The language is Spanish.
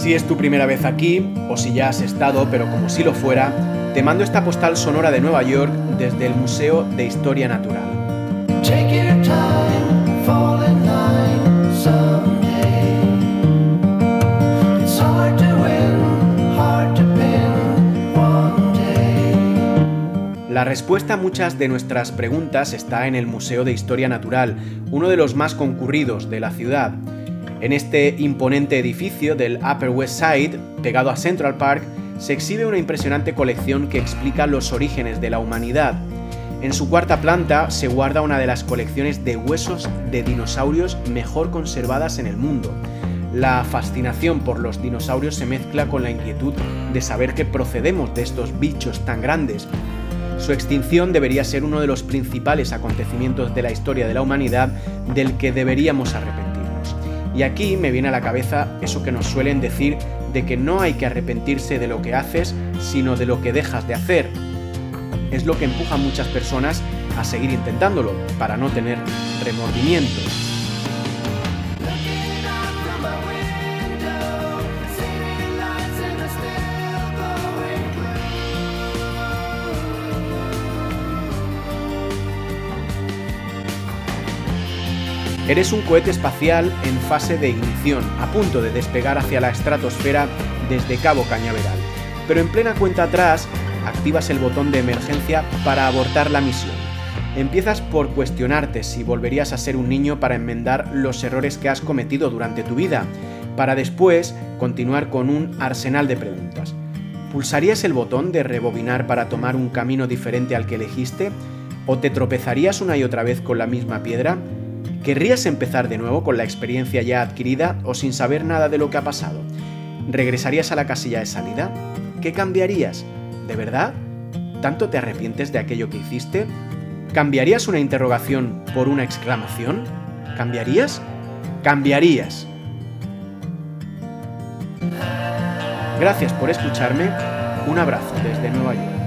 Si es tu primera vez aquí, o si ya has estado, pero como si lo fuera, te mando esta postal sonora de Nueva York desde el Museo de Historia Natural. La respuesta a muchas de nuestras preguntas está en el Museo de Historia Natural, uno de los más concurridos de la ciudad. En este imponente edificio del Upper West Side, pegado a Central Park, se exhibe una impresionante colección que explica los orígenes de la humanidad. En su cuarta planta se guarda una de las colecciones de huesos de dinosaurios mejor conservadas en el mundo. La fascinación por los dinosaurios se mezcla con la inquietud de saber que procedemos de estos bichos tan grandes. Su extinción debería ser uno de los principales acontecimientos de la historia de la humanidad del que deberíamos arrepentirnos. Y aquí me viene a la cabeza eso que nos suelen decir de que no hay que arrepentirse de lo que haces, sino de lo que dejas de hacer. Es lo que empuja a muchas personas a seguir intentándolo, para no tener remordimientos. Eres un cohete espacial en fase de ignición, a punto de despegar hacia la estratosfera desde Cabo Cañaveral. Pero en plena cuenta atrás, activas el botón de emergencia para abortar la misión. Empiezas por cuestionarte si volverías a ser un niño para enmendar los errores que has cometido durante tu vida, para después continuar con un arsenal de preguntas. ¿Pulsarías el botón de rebobinar para tomar un camino diferente al que elegiste? ¿O te tropezarías una y otra vez con la misma piedra? ¿Querrías empezar de nuevo con la experiencia ya adquirida o sin saber nada de lo que ha pasado? ¿Regresarías a la casilla de salida? ¿Qué cambiarías? ¿De verdad? ¿Tanto te arrepientes de aquello que hiciste? ¿Cambiarías una interrogación por una exclamación? ¿Cambiarías? Cambiarías. Gracias por escucharme. Un abrazo desde Nueva York.